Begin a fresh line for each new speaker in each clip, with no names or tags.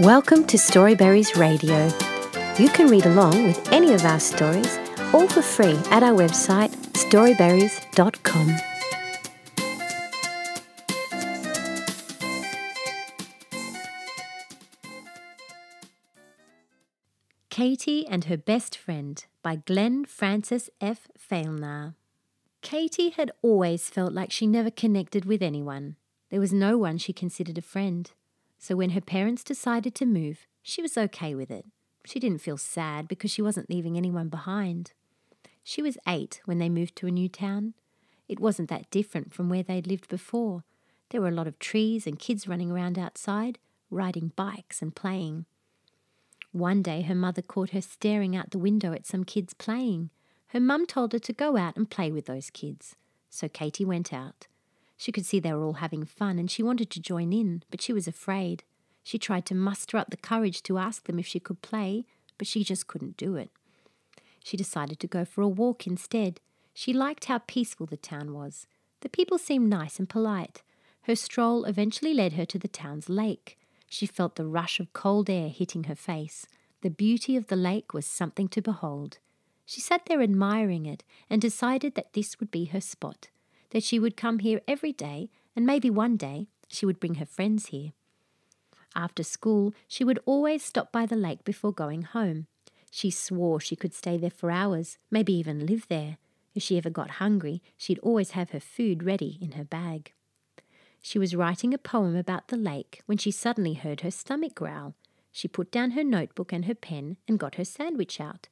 Welcome to Storyberries Radio. You can read along with any of our stories, all for free at our website, storyberries.com. Katie and Her Best Friend by Glenn Francis F. Failnar. Katie had always felt like she never connected with anyone. There was no one she considered a friend. So when her parents decided to move, she was okay with it. She didn't feel sad because she wasn't leaving anyone behind. She was eight when they moved to a new town. It wasn't that different from where they'd lived before. There were a lot of trees and kids running around outside, riding bikes and playing. One day her mother caught her staring out the window at some kids playing. Her mum told her to go out and play with those kids. So Katie went out. She could see they were all having fun and she wanted to join in, but she was afraid. She tried to muster up the courage to ask them if she could play, but she just couldn't do it. She decided to go for a walk instead. She liked how peaceful the town was. The people seemed nice and polite. Her stroll eventually led her to the town's lake. She felt the rush of cold air hitting her face. The beauty of the lake was something to behold. She sat there admiring it and decided that this would be her spot that she would come here every day, and maybe one day she would bring her friends here. After school, she would always stop by the lake before going home. She swore she could stay there for hours, maybe even live there. If she ever got hungry, she'd always have her food ready in her bag. She was writing a poem about the lake when she suddenly heard her stomach growl. She put down her notebook and her pen and got her sandwich out.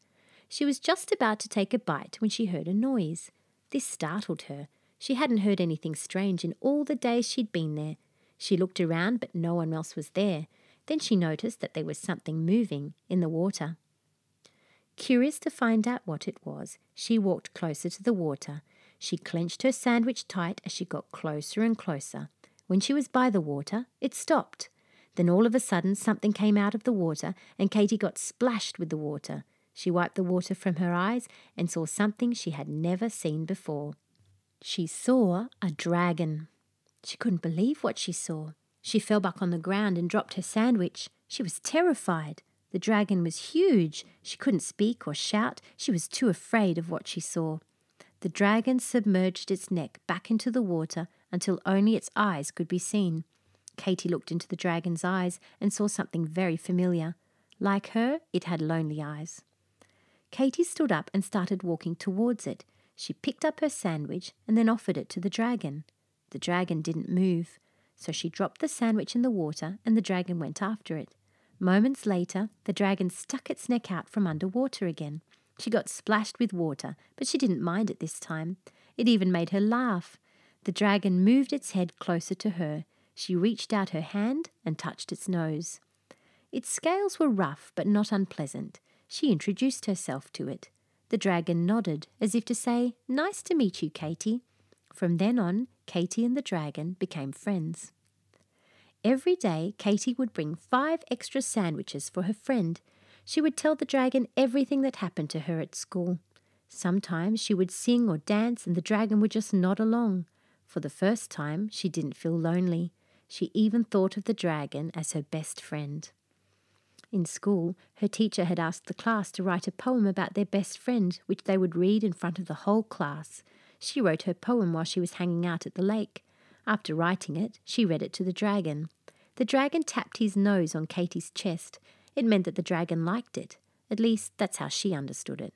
She was just about to take a bite when she heard a noise. This startled her, she hadn't heard anything strange in all the days she'd been there. She looked around, but no one else was there. Then she noticed that there was something moving in the water. Curious to find out what it was, she walked closer to the water. She clenched her sandwich tight as she got closer and closer. When she was by the water, it stopped. Then all of a sudden, something came out of the water, and Katie got splashed with the water. She wiped the water from her eyes and saw something she had never seen before. She saw a dragon. She couldn't believe what she saw. She fell back on the ground and dropped her sandwich. She was terrified. The dragon was huge. She couldn't speak or shout. She was too afraid of what she saw. The dragon submerged its neck back into the water until only its eyes could be seen. Katie looked into the dragon's eyes and saw something very familiar. Like her, it had lonely eyes. Katie stood up and started walking towards it. She picked up her sandwich and then offered it to the dragon. The dragon didn't move, so she dropped the sandwich in the water and the dragon went after it. Moments later, the dragon stuck its neck out from under water again. She got splashed with water, but she didn't mind it this time. It even made her laugh. The dragon moved its head closer to her. She reached out her hand and touched its nose. Its scales were rough but not unpleasant. She introduced herself to it. The dragon nodded, as if to say, Nice to meet you, Katie. From then on, Katie and the dragon became friends. Every day, Katie would bring five extra sandwiches for her friend. She would tell the dragon everything that happened to her at school. Sometimes she would sing or dance, and the dragon would just nod along. For the first time, she didn't feel lonely. She even thought of the dragon as her best friend. In school, her teacher had asked the class to write a poem about their best friend, which they would read in front of the whole class. She wrote her poem while she was hanging out at the lake. After writing it, she read it to the dragon. The dragon tapped his nose on Katie's chest. It meant that the dragon liked it. At least, that's how she understood it.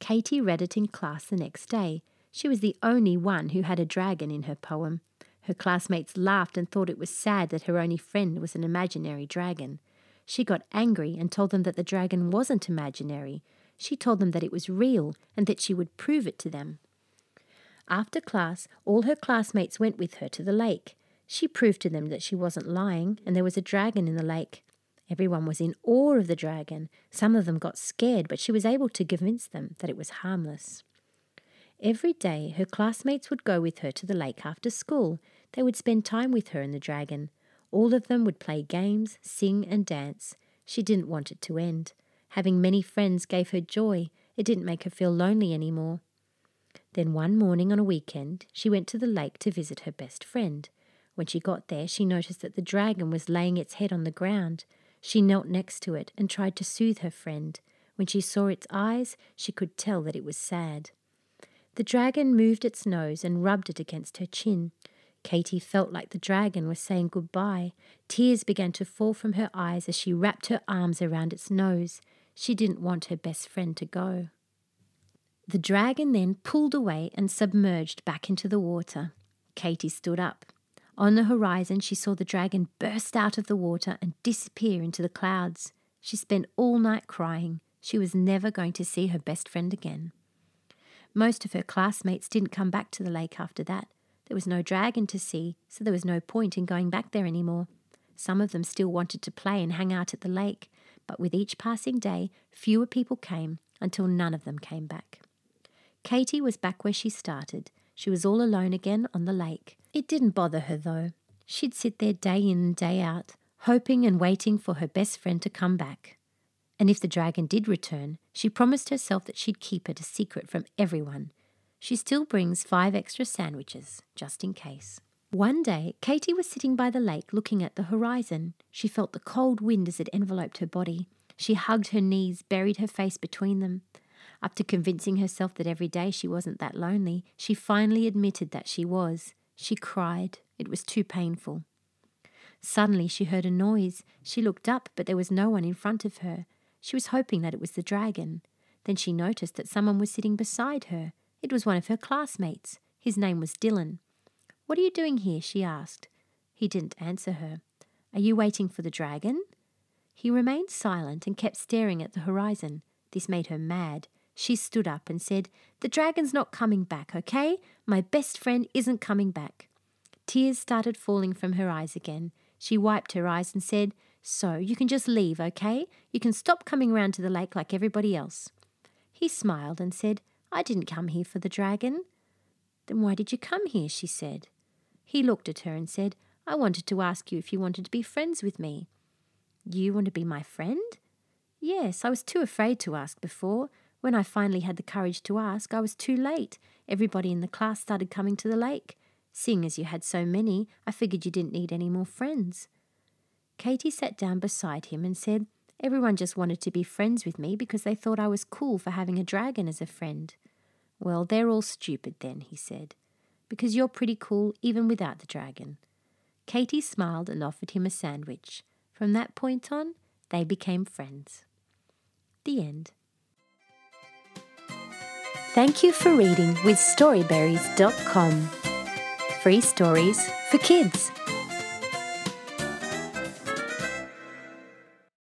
Katie read it in class the next day. She was the only one who had a dragon in her poem. Her classmates laughed and thought it was sad that her only friend was an imaginary dragon. She got angry and told them that the dragon wasn't imaginary. She told them that it was real and that she would prove it to them. After class, all her classmates went with her to the lake. She proved to them that she wasn't lying and there was a dragon in the lake. Everyone was in awe of the dragon. Some of them got scared, but she was able to convince them that it was harmless. Every day, her classmates would go with her to the lake after school. They would spend time with her and the dragon. All of them would play games, sing, and dance. She didn't want it to end. Having many friends gave her joy. It didn't make her feel lonely any more. Then one morning on a weekend, she went to the lake to visit her best friend. When she got there, she noticed that the dragon was laying its head on the ground. She knelt next to it and tried to soothe her friend. When she saw its eyes, she could tell that it was sad. The dragon moved its nose and rubbed it against her chin. Katie felt like the dragon was saying goodbye. Tears began to fall from her eyes as she wrapped her arms around its nose. She didn't want her best friend to go. The dragon then pulled away and submerged back into the water. Katie stood up. On the horizon, she saw the dragon burst out of the water and disappear into the clouds. She spent all night crying. She was never going to see her best friend again. Most of her classmates didn't come back to the lake after that. There was no dragon to see, so there was no point in going back there anymore. Some of them still wanted to play and hang out at the lake, but with each passing day, fewer people came until none of them came back. Katie was back where she started. She was all alone again on the lake. It didn't bother her, though. She'd sit there day in and day out, hoping and waiting for her best friend to come back. And if the dragon did return, she promised herself that she'd keep it a secret from everyone, she still brings five extra sandwiches, just in case. One day, Katie was sitting by the lake looking at the horizon. She felt the cold wind as it enveloped her body. She hugged her knees, buried her face between them. After convincing herself that every day she wasn't that lonely, she finally admitted that she was. She cried. It was too painful. Suddenly she heard a noise. She looked up, but there was no one in front of her. She was hoping that it was the dragon. Then she noticed that someone was sitting beside her. It was one of her classmates. His name was Dylan. What are you doing here? she asked. He didn't answer her. Are you waiting for the dragon? He remained silent and kept staring at the horizon. This made her mad. She stood up and said, The dragon's not coming back, okay? My best friend isn't coming back. Tears started falling from her eyes again. She wiped her eyes and said, So, you can just leave, okay? You can stop coming round to the lake like everybody else. He smiled and said, I didn't come here for the dragon. Then why did you come here? she said. He looked at her and said, I wanted to ask you if you wanted to be friends with me. You want to be my friend? Yes, I was too afraid to ask before. When I finally had the courage to ask, I was too late. Everybody in the class started coming to the lake. Seeing as you had so many, I figured you didn't need any more friends. Katie sat down beside him and said, Everyone just wanted to be friends with me because they thought I was cool for having a dragon as a friend. Well, they're all stupid then, he said, because you're pretty cool even without the dragon. Katie smiled and offered him a sandwich. From that point on, they became friends. The end. Thank you for reading with Storyberries.com. Free stories for kids.